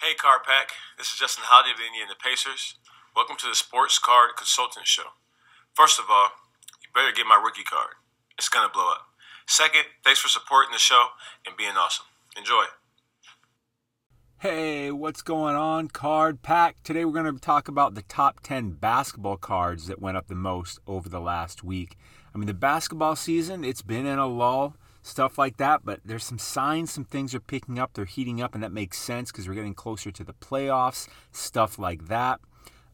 Hey, Card Pack. This is Justin Holiday of the Indiana Pacers. Welcome to the Sports Card Consultant Show. First of all, you better get my rookie card. It's going to blow up. Second, thanks for supporting the show and being awesome. Enjoy. Hey, what's going on, Card Pack? Today we're going to talk about the top 10 basketball cards that went up the most over the last week. I mean, the basketball season, it's been in a lull stuff like that. But there's some signs, some things are picking up, they're heating up, and that makes sense because we're getting closer to the playoffs, stuff like that.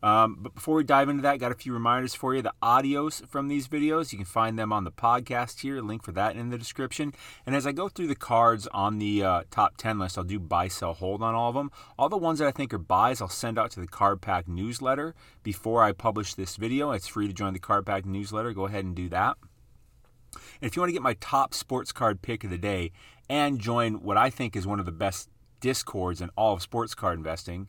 Um, but before we dive into that, got a few reminders for you. The audios from these videos, you can find them on the podcast here. Link for that in the description. And as I go through the cards on the uh, top 10 list, I'll do buy, sell, hold on all of them. All the ones that I think are buys, I'll send out to the Card Pack newsletter before I publish this video. It's free to join the Card Pack newsletter. Go ahead and do that. And if you want to get my top sports card pick of the day and join what I think is one of the best discords in all of sports card investing,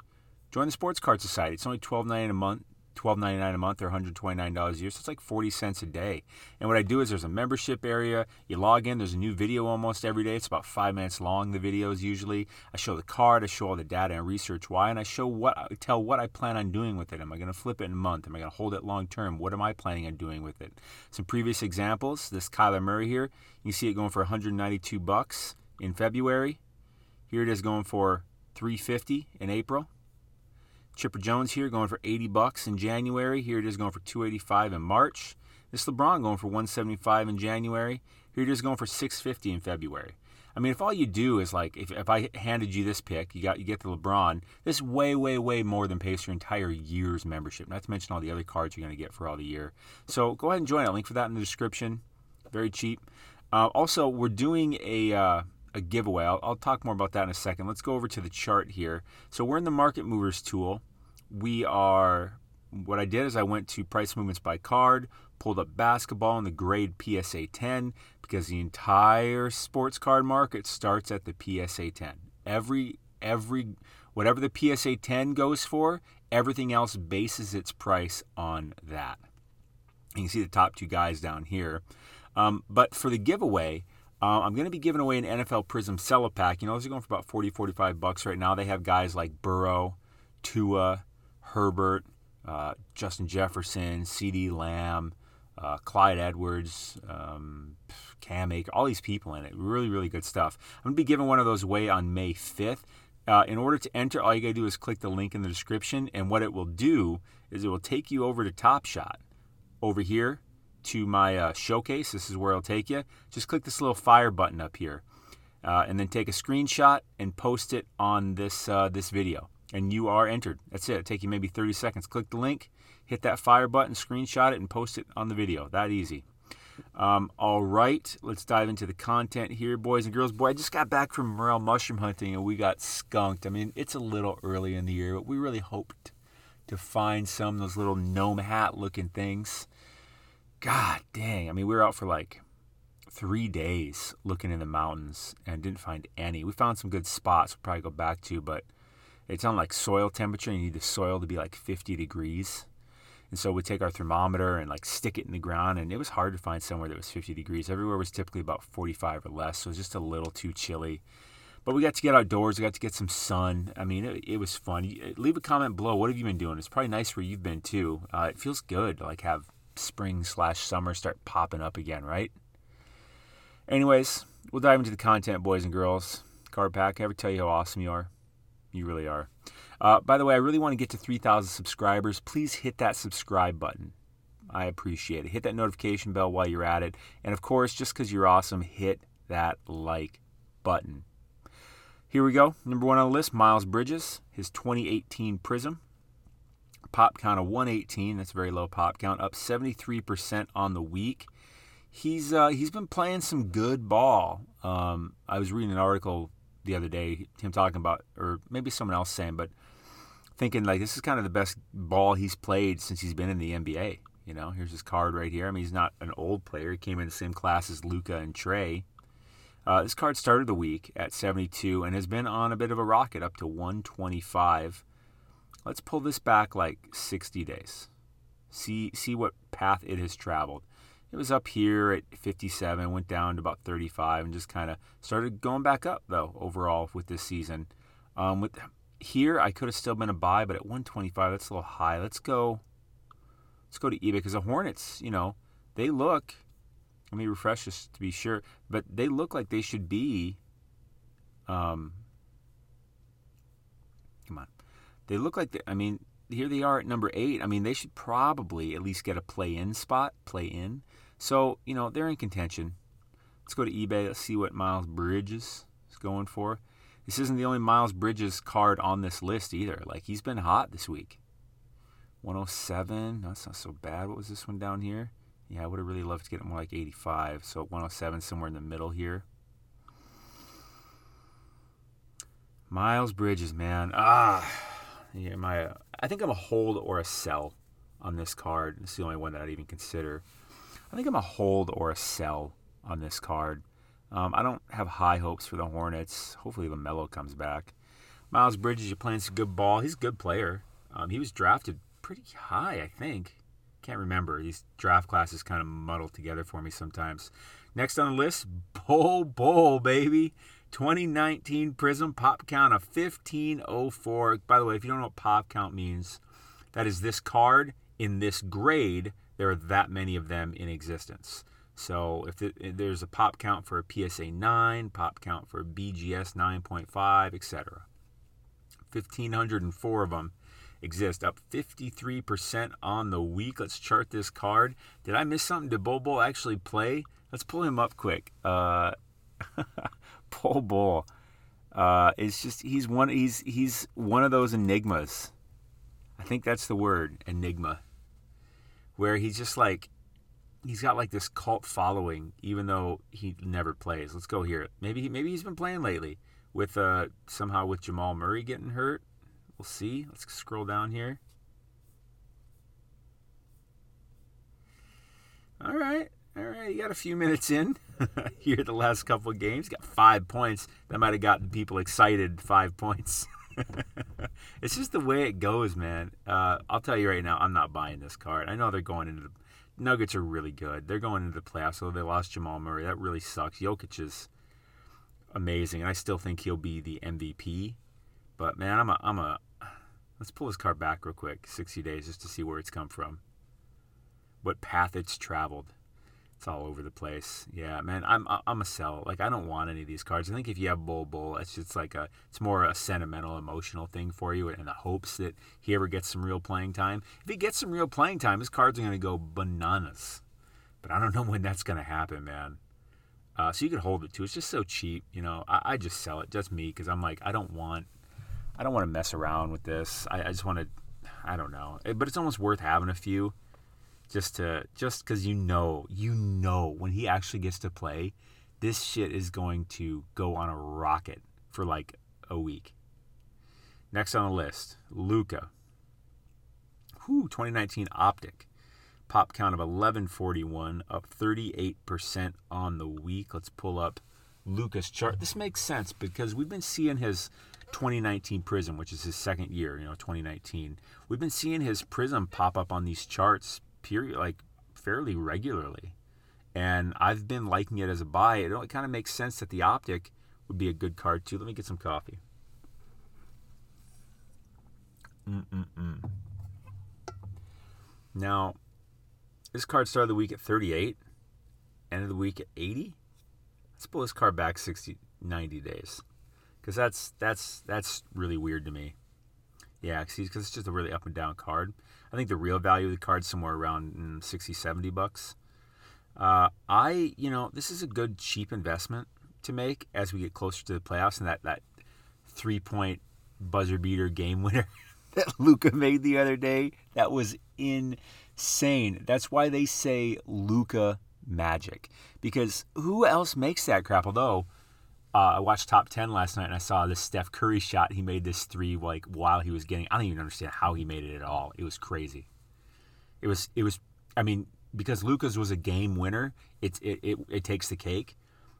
join the Sports Card Society. It's only $12.99 a month. $12.99 a month or $129 a year. So it's like 40 cents a day. And what I do is there's a membership area. You log in, there's a new video almost every day. It's about five minutes long, the videos usually. I show the card, I show all the data and research why, and I show what I tell what I plan on doing with it. Am I going to flip it in a month? Am I going to hold it long term? What am I planning on doing with it? Some previous examples. This Kyler Murray here, you see it going for 192 bucks in February. Here it is going for 350 in April. Chipper Jones here going for 80 bucks in January. Here it is going for 285 in March. This LeBron going for 175 in January. Here it is going for 650 in February. I mean, if all you do is like, if, if I handed you this pick, you got you get the LeBron. This way, way, way more than pays your entire year's membership. Not to mention all the other cards you're going to get for all the year. So go ahead and join. I'll link for that in the description. Very cheap. Uh, also, we're doing a uh, a giveaway. I'll, I'll talk more about that in a second. Let's go over to the chart here. So we're in the Market Movers tool. We are. What I did is I went to price movements by card, pulled up basketball in the grade PSA 10 because the entire sports card market starts at the PSA 10. Every every whatever the PSA 10 goes for, everything else bases its price on that. You can see the top two guys down here. Um, but for the giveaway, uh, I'm going to be giving away an NFL Prism Cello Pack. You know, those are going for about 40, 45 bucks right now. They have guys like Burrow, Tua, Herbert, uh, Justin Jefferson, CeeDee Lamb, uh, Clyde Edwards, um, Cam Akers, all these people in it. Really, really good stuff. I'm going to be giving one of those away on May 5th. Uh, in order to enter, all you got to do is click the link in the description, and what it will do is it will take you over to Top Shot. Over here to my uh, showcase, this is where it'll take you. Just click this little fire button up here, uh, and then take a screenshot and post it on this uh, this video and you are entered. That's it. It'll take you maybe 30 seconds. Click the link, hit that fire button, screenshot it, and post it on the video. That easy. Um, all right, let's dive into the content here, boys and girls. Boy, I just got back from morel mushroom hunting and we got skunked. I mean, it's a little early in the year, but we really hoped to find some of those little gnome hat looking things. God dang. I mean, we were out for like three days looking in the mountains and didn't find any. We found some good spots we'll probably go back to, but it's on like soil temperature. You need the soil to be like 50 degrees. And so we take our thermometer and like stick it in the ground, and it was hard to find somewhere that was 50 degrees. Everywhere was typically about 45 or less, so it was just a little too chilly. But we got to get outdoors. We got to get some sun. I mean, it, it was fun. Leave a comment below. What have you been doing? It's probably nice where you've been too. Uh, it feels good to like have spring slash summer start popping up again, right? Anyways, we'll dive into the content, boys and girls. Card pack. I ever tell you how awesome you are? You really are. Uh, by the way, I really want to get to 3,000 subscribers. Please hit that subscribe button. I appreciate it. Hit that notification bell while you're at it. And of course, just because you're awesome, hit that like button. Here we go. Number one on the list Miles Bridges, his 2018 Prism. Pop count of 118. That's a very low pop count, up 73% on the week. He's uh, he's been playing some good ball. Um, I was reading an article the other day, him talking about, or maybe someone else saying, but thinking like this is kind of the best ball he's played since he's been in the NBA. You know, here's his card right here. I mean, he's not an old player. He came in the same class as Luka and Trae. Uh, this card started the week at 72 and has been on a bit of a rocket up to 125. Let's pull this back like 60 days. See see what path it has traveled it was up here at 57, went down to about 35, and just kind of started going back up though overall with this season. Um, with here I could have still been a buy, but at 125 that's a little high. Let's go. Let's go to eBay because the Hornets, you know, they look. Let me refresh this to be sure, but they look like they should be. Um, come on, they look like they, I mean, here they are at number eight. I mean, they should probably at least get a play-in spot, play in. So you know they're in contention. Let's go to eBay. Let's see what Miles Bridges is going for. This isn't the only Miles Bridges card on this list either. Like he's been hot this week. 107. That's not so bad. What was this one down here? Yeah, I would have really loved to get it more like 85. So 107 somewhere in the middle here. Miles Bridges, man. Ah, my. I think I'm a hold or a sell on this card. It's the only one that I'd even consider. I think I'm a hold or a sell on this card. Um, I don't have high hopes for the Hornets. Hopefully, LaMelo comes back. Miles Bridges, you're playing some good ball. He's a good player. Um, he was drafted pretty high, I think. Can't remember. These draft classes kind of muddle together for me sometimes. Next on the list, Bol Bol, baby. 2019 Prism pop count of 1504. By the way, if you don't know what pop count means, that is this card in this grade. There are that many of them in existence. So if, if there's a pop count for a PSA 9, pop count for BGS 9.5, etc. 1,504 of them exist, up 53% on the week. Let's chart this card. Did I miss something? Did Bobo actually play? Let's pull him up quick. Uh, Bol Bol. Uh, it's just he's one he's he's one of those enigmas. I think that's the word, enigma. Where he's just like he's got like this cult following, even though he never plays. Let's go here. Maybe maybe he's been playing lately with uh somehow with Jamal Murray getting hurt. We'll see. Let's scroll down here. All right, all right. You got a few minutes in here. The last couple of games, got five points. That might have gotten people excited. Five points. it's just the way it goes, man. Uh, I'll tell you right now, I'm not buying this card. I know they're going into the Nuggets are really good. They're going into the playoffs, so they lost Jamal Murray. That really sucks. Jokic is amazing, and I still think he'll be the MVP. But man, I'm a, I'm a. Let's pull this card back real quick, 60 days, just to see where it's come from, what path it's traveled. It's all over the place. Yeah, man, I'm I'm a sell. Like I don't want any of these cards. I think if you have Bol Bol, it's just like a it's more a sentimental, emotional thing for you, in the hopes that he ever gets some real playing time. If he gets some real playing time, his cards are going to go bananas. But I don't know when that's going to happen, man. Uh, so you could hold it too. It's just so cheap, you know. I, I just sell it, just me, because I'm like I don't want I don't want to mess around with this. I, I just want to I don't know, but it's almost worth having a few just to just because you know you know when he actually gets to play this shit is going to go on a rocket for like a week. Next on the list Luka. Whew, 2019 optic. Pop count of 1141 up 38% on the week. Let's pull up Luka's chart. This makes sense because we've been seeing his 2019 prism which is his second year you know 2019 we've been seeing his prism pop up on these charts period like fairly regularly. And I've been liking it as a buy. It, it kind of makes sense that the optic would be a good card too. Let me get some coffee. Mm-mm-mm. Now, this card started the week at 38, ended the week at 80. Let's pull this card back 60, 90 days, because that's that's that's really weird to me. Yeah, because it's just a really up and down card. I think the real value of the card somewhere around mm, 60, 70 bucks. Uh, I, you know, this is a good cheap investment to make as we get closer to the playoffs and that, that three point buzzer beater game winner that Luka made the other day. That was insane. That's why they say Luka magic because who else makes that crap? Although uh, I watched Top 10 last night and I saw this Steph Curry shot. He made this three like while he was getting. I don't even understand how he made it at all. It was crazy. It was. It was. I mean, because Luka's was a game winner, it it, it, it takes the cake.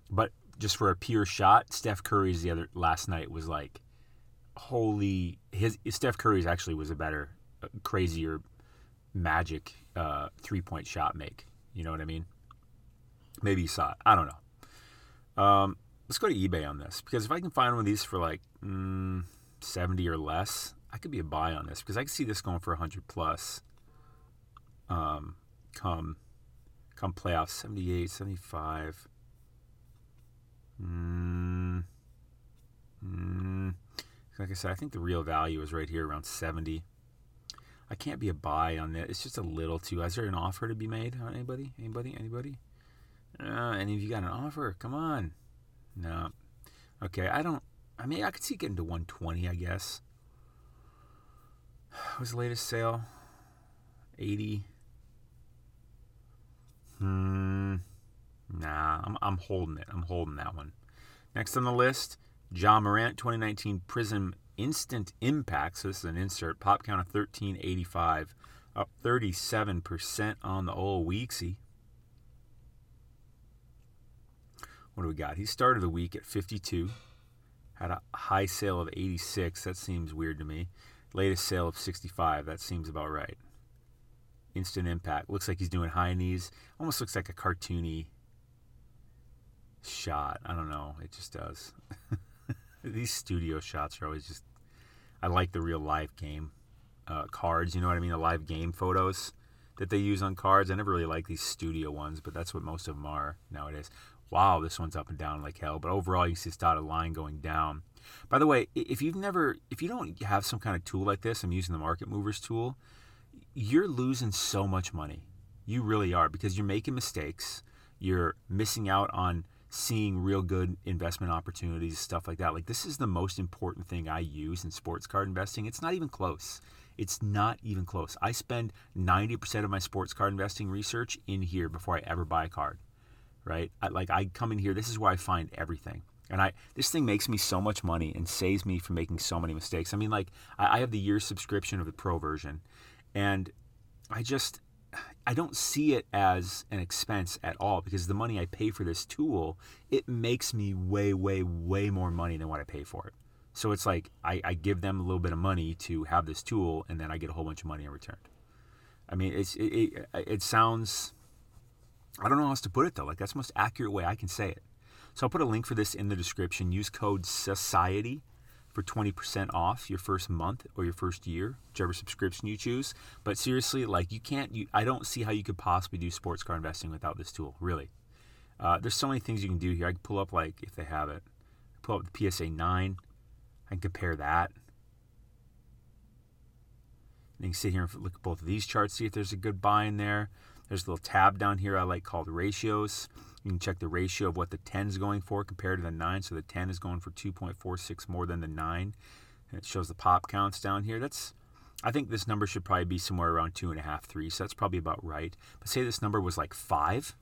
But just for a pure shot, Steph Curry's the other last night was like, holy. His Steph Curry's actually was a better, uh, crazier, magic uh, three point shot make. You know what I mean? Maybe you saw it. I don't know. Um, let's go to eBay on this because if I can find one of these for like, mm, 70 or less, I could be a buy on this because I can see this going for 100 plus. Um, come, come playoffs, 78, 75. Mm, mm, like I said, I think the real value is right here around 70. I can't be a buy on that. It's just a little too. Is there an offer to be made on anybody? Anybody? Anybody? Uh, any of you got an offer? Come on. No. Okay, I don't. I mean, I could see getting to 120, I guess. What was the latest sale? 80. Hmm. Nah, I'm, I'm holding it. I'm holding that one. Next on the list, Ja Morant 2019 Prism Instant Impact. So this is an insert. Pop count of 1385. Up 37% on the old weeksy. What do we got? He started the week at 52. Had a high sale of 86. That seems weird to me. Latest sale of 65. That seems about right. Instant impact. Looks like he's doing high knees. Almost looks like a cartoony shot. I don't know. It just does. These studio shots are always just. I like the real live game uh, cards. You know what I mean? The live game photos that they use on cards. I never really like these studio ones, but that's what most of them are nowadays. Wow, this one's up and down like hell. But overall, you see this dotted line going down. By the way, if you've never, if you don't have some kind of tool like this, I'm using the Market Movers tool, you're losing so much money. You really are because you're making mistakes. You're missing out on seeing real good investment opportunities, stuff like that. Like, this is the most important thing I use in sports card investing. It's not even close. It's not even close. I spend 90% of my sports card investing research in here before I ever buy a card, right? I, like, I come in here, this is where I find everything. And I this thing makes me so much money and saves me from making so many mistakes. I mean, like I, I have the year subscription of the pro version, and I just I don't see it as an expense at all because the money I pay for this tool, it makes me way, way, way more money than what I pay for it. So it's like I, I give them a little bit of money to have this tool, and then I get a whole bunch of money in return. I mean, it's it, it, it sounds. I don't know how else to put it though. Like that's the most accurate way I can say it. So I'll put a link for this in the description. Use code SOCIETY for 20% off your first month or your first year, whichever subscription you choose. But seriously, like you can't, you, I don't see how you could possibly do sports car investing without this tool, really. Uh, there's so many things you can do here. I can pull up, like, if they have it, pull up the PSA 9. I can compare that. And you can sit here and look at both of these charts, see if there's a good buy in there. There's a little tab down here I like called ratios. You can check the ratio of what the 10 is going for compared to the 9. So the 10 is going for 2.46 more than the 9. And it shows the pop counts down here. That's I think this number should probably be somewhere around two and a half, three. So that's probably about right. But say this number was like five.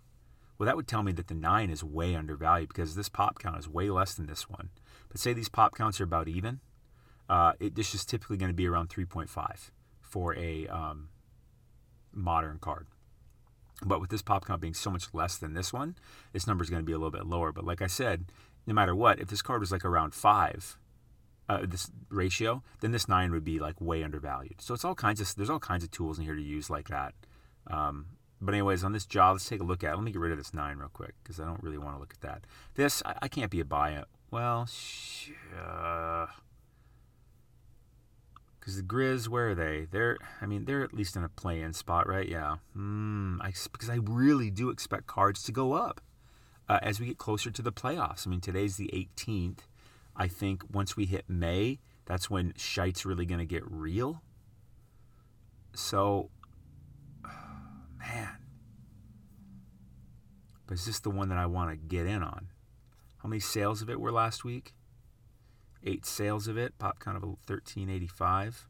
Well, that would tell me that the nine is way undervalued because this pop count is way less than this one. But say these pop counts are about even. Uh, it, this is typically going to be around 3.5 for a um, modern card. But with this pop count being so much less than this one, this number is going to be a little bit lower. But like I said, no matter what, if this card was like around five, uh, this ratio, then this nine would be like way undervalued. So it's all kinds of there's all kinds of tools in here to use like that. Um, but anyways, on this job, let's take a look at. It. Let me get rid of this nine real quick because I don't really want to look at that. This I, I can't be a buy. Well, sh- uh, because the Grizz, where are they? They're, I mean, they're at least in a play-in spot, right? Yeah. Mm, I, because I really do expect cards to go up uh, as we get closer to the playoffs. I mean, today's the 18th. I think once we hit May, that's when shite's really going to get real. So, man. But is this the one that I want to get in on? How many sales of it were last week? Eight sales of it, pop count of 1385.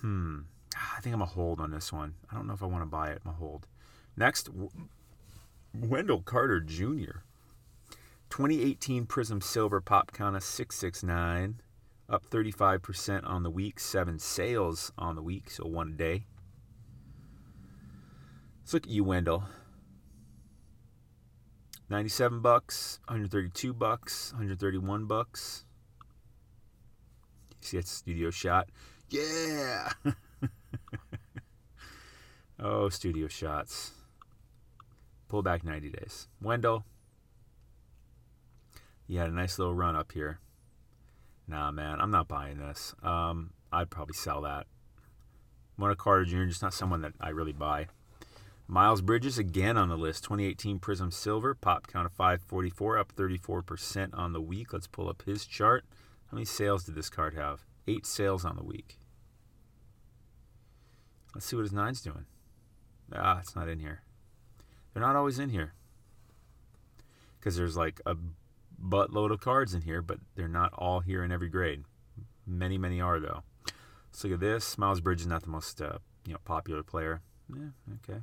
Hmm. I think I'm a hold on this one. I don't know if I want to buy it. I'm a hold. Next, Wendell Carter Jr. 2018 Prism Silver pop count of 669, up 35% on the week, seven sales on the week, so one a day. Let's look at you, Wendell. 97 bucks, 132 bucks, 131 bucks. You see that studio shot? Yeah! oh, studio shots. Pull back 90 days. Wendell, you had a nice little run up here. Nah, man, I'm not buying this. Um, I'd probably sell that. Wendell Carter Jr. just not someone that I really buy. Miles Bridges again on the list. 2018 Prism Silver, pop count of 544, up 34% on the week. Let's pull up his chart. How many sales did this card have? Eight sales on the week. Let's see what his nine's doing. Ah, it's not in here. They're not always in here. Because there's like a buttload of cards in here, but they're not all here in every grade. Many, many are though. Let's look at this. Miles Bridges not the most uh, you know popular player. Yeah, okay.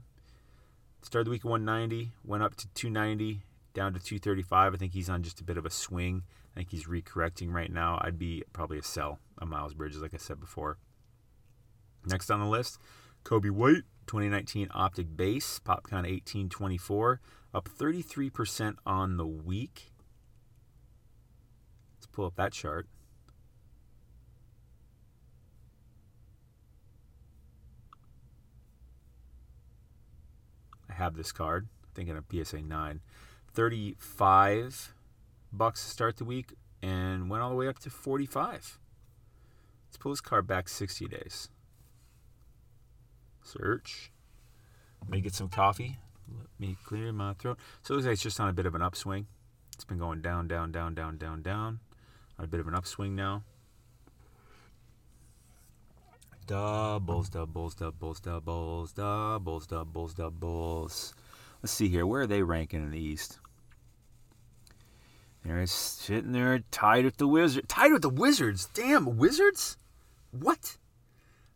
Started the week at 190, went up to 290, down to 235. I think he's on just a bit of a swing. I think he's recorrecting right now. I'd be probably a sell on Miles Bridges, like I said before. Next on the list, Coby White, 2019 Optic Base, pop count 1824, up 33% on the week. Let's pull up that chart. Have this card, thinking of PSA 9. 35 bucks to start the week and went all the way up to 45. Let's pull this card back 60 days. Search. Let me get some coffee. Let me clear my throat. So it looks like it's just on a bit of an upswing. It's been going down, down, down, down, down, down. On a bit of an upswing now. Doubles, doubles, doubles, doubles, doubles, doubles, doubles. Let's see here. Where are they ranking in the East? They're sitting there tied with the Wizards. Tied with the Wizards? Damn, Wizards? What?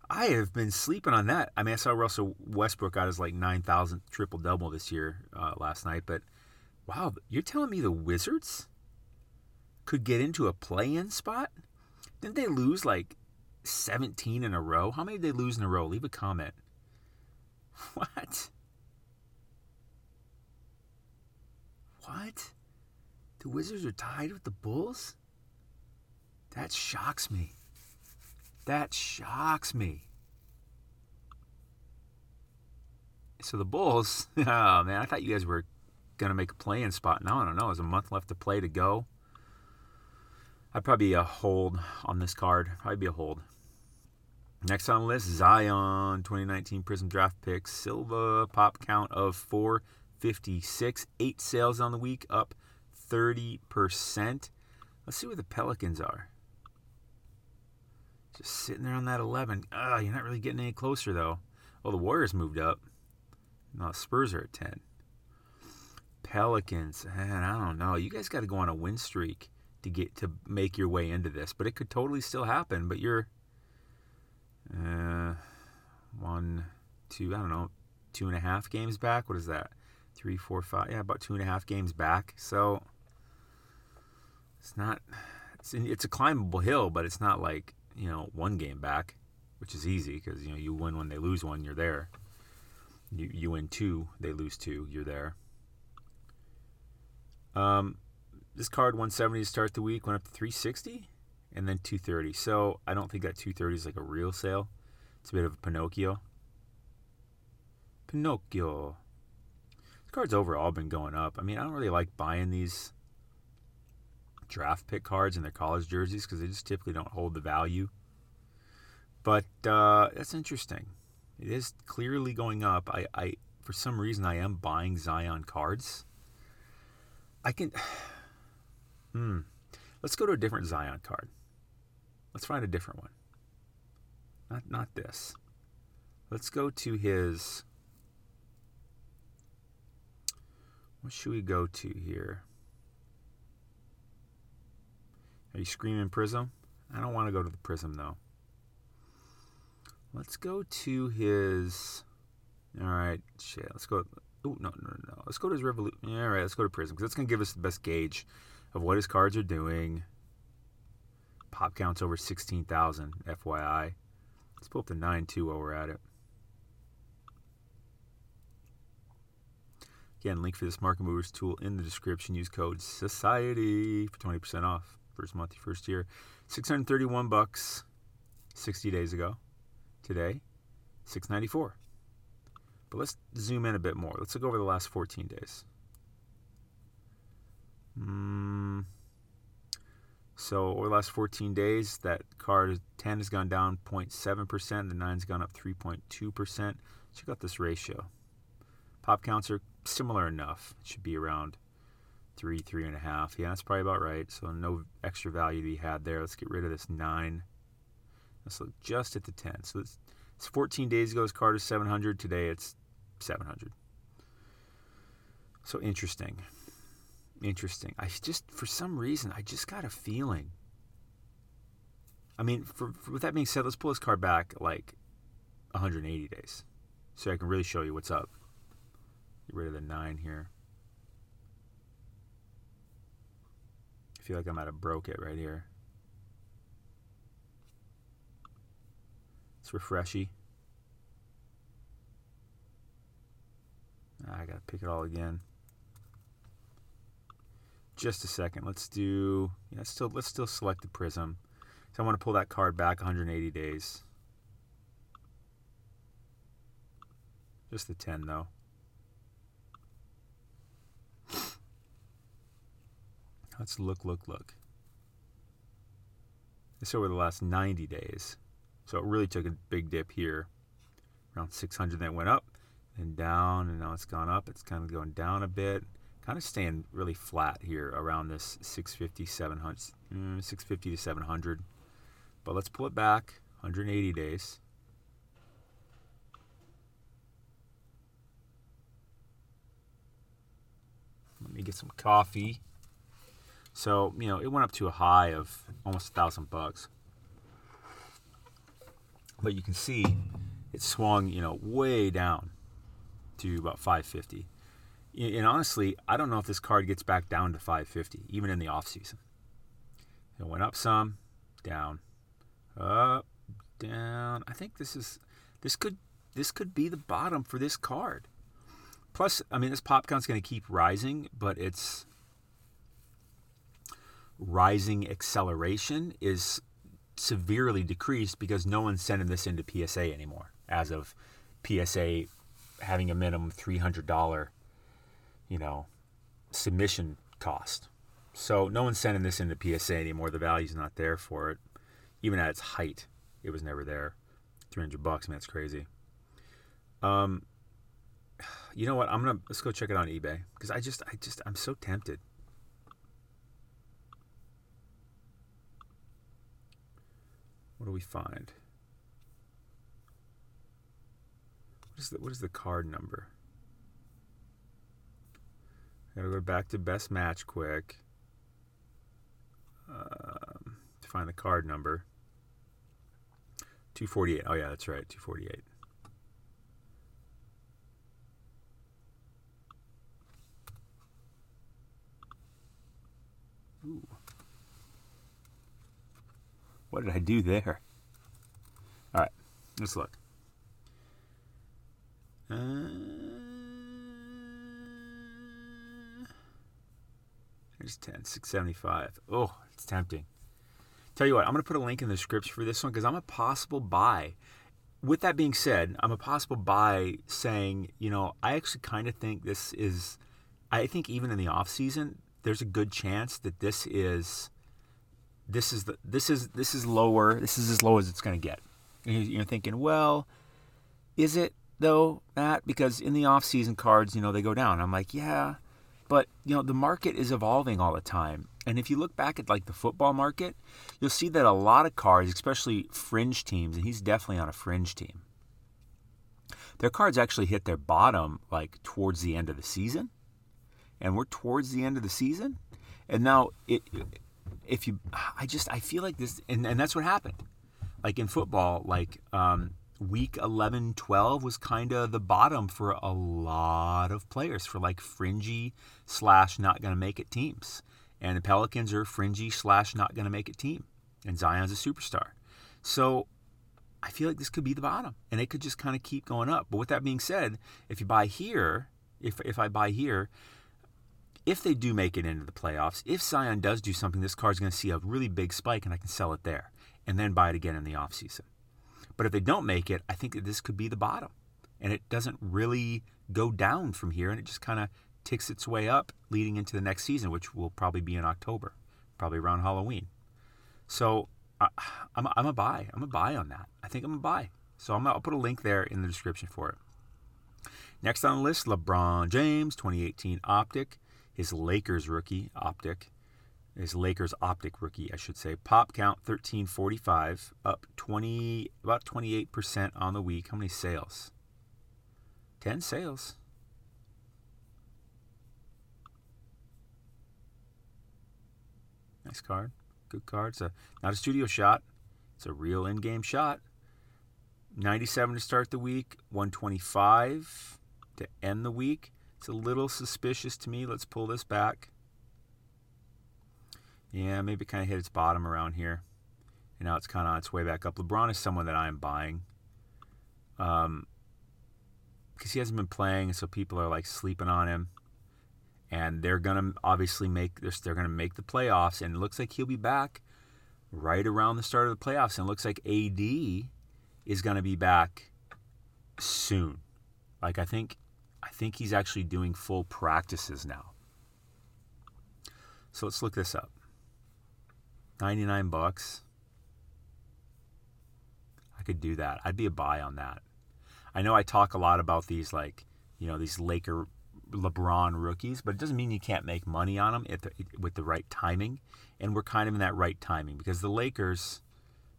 I have been sleeping on that. I mean, I saw Russell Westbrook got his like 9,000th triple double this year uh, last night, but wow, you're telling me the Wizards could get into a play in spot? Didn't they lose like 17 in a row? How many did they lose in a row? Leave a comment. What? What? The Wizards are tied with the Bulls? That shocks me. That shocks me. So the Bulls, oh man, I thought you guys were gonna make a play-in spot. No, I don't know. There's a month left to play to go. I'd probably be a hold on this card. Probably be a hold. Next on the list, Zion, 2019 Prism Draft pick, Silver, pop count of 456, eight sales on the week, up 30%. Let's see where the Pelicans are. Just sitting there on that 11. Ah, you're not really getting any closer though. Oh, the Warriors moved up. No, Spurs are at 10. Pelicans, man, I don't know. You guys got to go on a win streak to get to make your way into this, but it could totally still happen. But you're uh, one, two, I don't know, two and a half games back. What is that? Three, four, five. Yeah, about two and a half games back. So it's not. It's it's a climbable hill, but it's not like you know one game back, which is easy because you know you win when they lose one, you're there. You you win two, they lose two, you're there. Um, this card 170 to start the week went up to 360 and then 230. So I don't think that 230 is like a real sale. It's a bit of a Pinocchio. Pinocchio. This card's overall been going up. I mean, I don't really like buying these draft pick cards in their college jerseys because they just typically don't hold the value. But uh, that's interesting. It is clearly going up. I, I, for some reason, I am buying Zion cards. I can. Hmm. Let's go to a different Zion card. Let's find a different one. Not not this. Let's go to his. What should we go to here? Are you screaming Prism? I don't want to go to the Prism though. Let's go to his. All right, shit. Let's go. Oh no no no! Let's go to his Revolution. All right, let's go to Prism because that's gonna give us the best gauge of what his cards are doing. Pop counts over 16,000, FYI. Let's pull up the 9 2 while we're at it. Again, link for this market movers tool in the description. Use code SOCIETY for 20% off. First month, first year. 631 bucks 60 days ago. Today, 694. But let's zoom in a bit more. Let's look over the last 14 days. Mm, So over the last 14 days, that card 10 has gone down 0.7%, the 9's gone up 3.2%. Check out this ratio. Pop counts are similar enough. It should be around three, three and a half. Yeah, that's probably about right. So no extra value to be had there. Let's get rid of this nine. Let's look just at the 10. So it's, it's 14 days ago, this card is 700. Today it's 700. So interesting. Interesting. I just, for some reason, I just got a feeling. I mean, for, for, with that being said, let's pull this card back like 180 days so I can really show you what's up. Get rid of the 9 here. I feel like I might have broke it right here. It's refreshy. Ah, I gotta pick it all again. Just a second. Let's do. Yeah, still. Let's still select the prism. So I want to pull that card back 180 days. Just the 10 though. Let's look, look, look. This over the last 90 days. So it really took a big dip here. Around 600, then it went up, and down, and now it's gone up. It's kind of going down a bit. Kind of staying really flat here around this 650, 700, mm, 650 to 700. But let's pull it back 180 days. Let me get some coffee. So, you know, it went up to a high of almost a thousand bucks. But you can see it swung, you know, way down to about 550. And honestly, I don't know if this card gets back down to 550, even in the off season. It went up some, down, up, down. I think this is this could this could be the bottom for this card. Plus, I mean, this pop count's going to keep rising, but it's rising acceleration is severely decreased because no one's sending this into PSA anymore. As of PSA having a minimum $300, you know, submission cost. So no one's sending this into PSA anymore. The value's not there for it. Even at its height, it was never there. 300 bucks, man, that's crazy. Um, you know what? I'm gonna let's go check it on eBay because I just, I just, I'm so tempted. What do we find? What is the, what is the card number? I gotta go back to best match quick um, to find the card number. 248. Oh, yeah, that's right. 248. Ooh. What did I do there? All right, let's look. Uh, here's 10, 675. Oh, it's tempting. Tell you what, I'm going to put a link in the scripts for this one because I'm a possible buy. With that being said, I'm a possible buy saying, you know, I actually kind of think this is, I think even in the off season, there's a good chance that this is this is the this is this is lower. This is as low as it's going to get. And you're thinking, well, is it though, Matt? Because in the off-season cards, you know, they go down. I'm like, yeah, but you know, the market is evolving all the time. And if you look back at like the football market, you'll see that a lot of cards, especially fringe teams, and he's definitely on a fringe team. Their cards actually hit their bottom like towards the end of the season, and we're towards the end of the season, and now it if you, I just, I feel like this, and, and that's what happened. Like in football, like um, week 11, 12 was kind of the bottom for a lot of players for like fringy slash not going to make it teams. And the Pelicans are fringy slash not going to make it team. And Zion's a superstar. So I feel like this could be the bottom and it could just kind of keep going up. But with that being said, if you buy here, if, if I buy here, if they do make it into the playoffs, if Zion does do something, this card's going to see a really big spike and I can sell it there and then buy it again in the offseason. But if they don't make it, I think that this could be the bottom. And it doesn't really go down from here and it just kind of ticks its way up leading into the next season, which will probably be in October, probably around Halloween. So I, I'm, a, I'm a buy. I'm a buy on that. I think I'm a buy. So I'm, I'll put a link there in the description for it. Next on the list, LeBron James, 2018 Optic, his Lakers rookie Optic, his Lakers Optic rookie, I should say. Pop count 1345, up 20, about 28% on the week. How many sales? 10 sales. Nice card. Good card. It's a, not a studio shot. It's a real in-game shot. 97 to start the week, 125 to end the week. It's a little suspicious to me. Let's pull this back. Yeah, maybe kind of hit its bottom around here. And now it's kind of on its way back up. LeBron is someone that I am buying. Um, because he hasn't been playing, so people are like sleeping on him. And they're gonna obviously make this. They're gonna make the playoffs, and it looks like he'll be back right around the start of the playoffs. And it looks like AD is gonna be back soon. Like I think, I think he's actually doing full practices now. So let's look this up. 99 bucks. I could do that. I'd be a buy on that. I know I talk a lot about these like, you know, these Laker LeBron rookies, but it doesn't mean you can't make money on them the, with the right timing. And we're kind of in that right timing because the Lakers,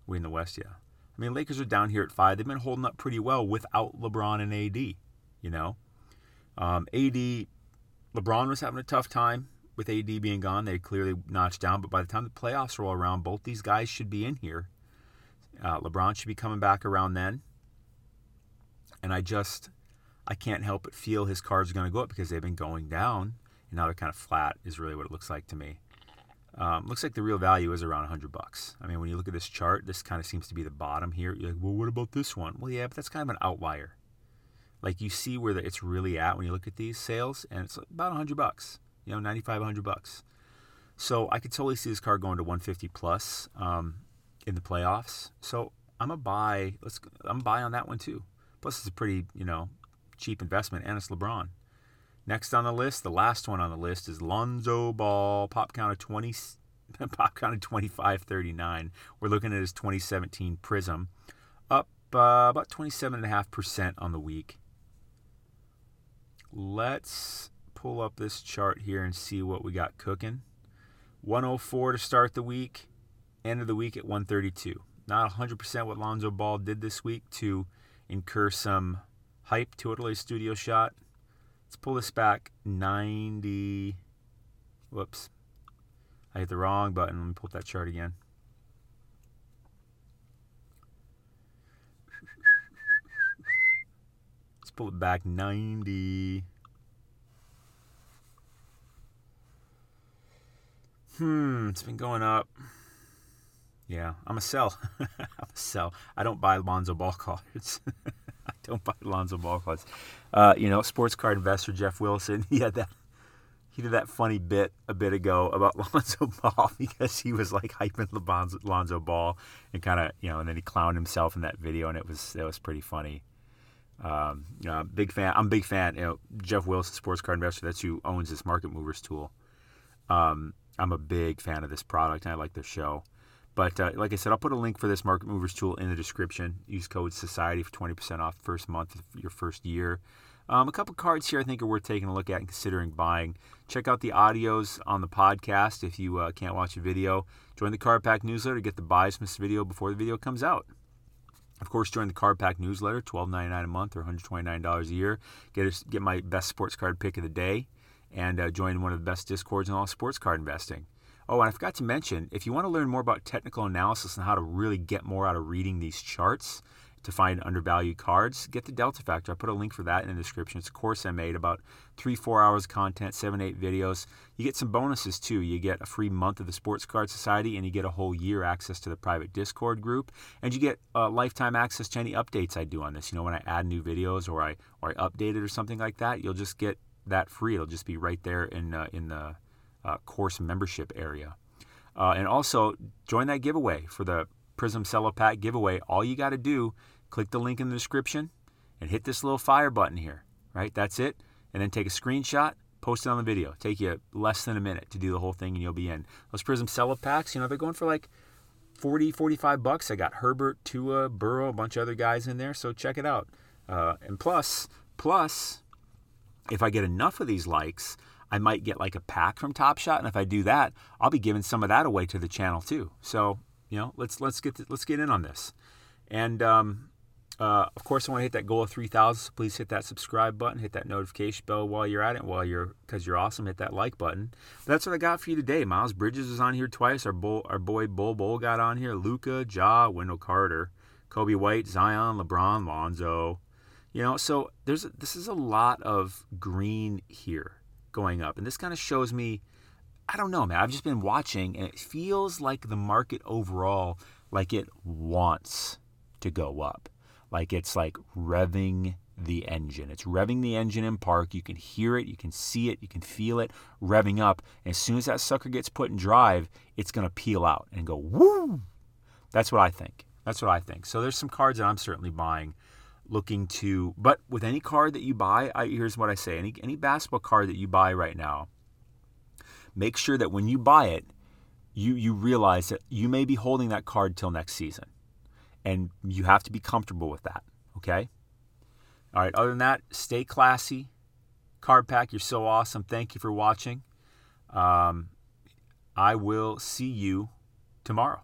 we in the West, yeah. I mean, Lakers are down here at five. They've been holding up pretty well without LeBron and AD. You know, um, AD, LeBron was having a tough time with AD being gone. They clearly notched down, but by the time the playoffs roll around, both these guys should be in here. Uh, LeBron should be coming back around then. And I just, I can't help but feel his cards are going to go up because they've been going down, and now they're kind of flat. Is really what it looks like to me. Um, looks like the real value is around 100 bucks. I mean, when you look at this chart, this kind of seems to be the bottom here. You're like, well, what about this one? Well, yeah, but that's kind of an outlier. Like you see where the, it's really at when you look at these sales, and it's about 100 bucks. You know, 9500 bucks. So I could totally see this car going to 150 plus um, in the playoffs. So I'm a buy. Let's I'm a buy on that one too. Plus, it's a pretty you know cheap investment, and it's LeBron. Next on the list, the last one on the list is Lonzo Ball, pop count of 20, pop count of 2539. We're looking at his 2017 Prism, up uh, about 27.5% on the week. Let's pull up this chart here and see what we got cooking. 104 to start the week, end of the week at 132. Not 100% what Lonzo Ball did this week to incur some hype to a studio shot. Let's pull this back 90. Whoops. I hit the wrong button. Let me pull up that chart again. Let's pull it back 90. Hmm, it's been going up. Yeah, I'm a sell. I'm a sell. I don't buy Lonzo Ball cards. I don't buy Lonzo Ball cards. Uh, you know, sports card investor Geoff Wilson. He had that. He did that funny bit a bit ago about Lonzo Ball because he was like hyping Lonzo, Lonzo Ball and kind of you know, and then he clowned himself in that video, and it was it was pretty funny. Um, you know, big fan. I'm a big fan. You know, Geoff Wilson, sports card investor. That's who owns this Market Movers tool. Um, I'm a big fan of this product and I like their show. But uh, like I said, I'll put a link for this Market Movers tool in the description. Use code Society for 20% off first month of your first year. Um, a couple cards here I think are worth taking a look at and considering buying. Check out the audios on the podcast if you uh, can't watch a video. Join the Card Pack newsletter to get the buys from this video before the video comes out. Of course, join the Card Pack newsletter, $12.99 a month or $129 a year. Get, a, get my best sports card pick of the day and uh, join one of the best discords in all sports card investing. Oh, and I forgot to mention if you want to learn more about technical analysis and how to really get more out of reading these charts to find undervalued cards, get the Delta Factor. I put a link for that in the description. It's a course I made about three, four hours of content, seven, eight videos. You get some bonuses too. You get a free month of the Sports Card Society, and you get a whole year access to the private Discord group, and you get uh, lifetime access to any updates I do on this. You know, when I add new videos or I or I update it or something like that, you'll just get that free. It'll just be right there in uh, in the uh, course membership area. Uh, and also join that giveaway for the Prism Cello Pack giveaway. All you got to do, click the link in the description and hit this little fire button here. Right, that's it. And then take a screenshot, post it on the video. Take you less than a minute to do the whole thing, and you'll be in. Those Prism Cello Packs, you know, they're going for like 40, 45 bucks. I got Herbert, Tua, Burrow, a bunch of other guys in there. So check it out. Uh, and plus, plus, if I get enough of these likes, I might get like a pack from Top Shot, and if I do that, I'll be giving some of that away to the channel too. So you know, let's let's get to, let's get in on this. And um, uh, of course, I want to hit that goal of 3,000. So please hit that subscribe button, hit that notification bell while you're at it. While you're, because you're awesome, hit that like button. But that's what I got for you today. Miles Bridges was on here twice. Our bull, our boy Bol Bol got on here. Luka, Ja, Wendell Carter, Coby White, Zion, LeBron, Lonzo. You know, so there's this is a lot of green here going up, and this kind of shows me. I don't know, man. I've just been watching, and it feels like the market overall, like it wants to go up like it's like revving the engine. It's revving the engine in park. You can hear it, you can see it, you can feel it revving up. And as soon as that sucker gets put in drive, it's going to peel out and go woo. That's what I think. That's what I think. So there's some cards that I'm certainly buying looking to but with any card that you buy, I, here's what I say. Any any basketball card that you buy right now, make sure that when you buy it, you you realize that you may be holding that card till next season. And you have to be comfortable with that. Okay? All right. Other than that, stay classy. Card Pack, you're so awesome. Thank you for watching. Um, I will see you tomorrow.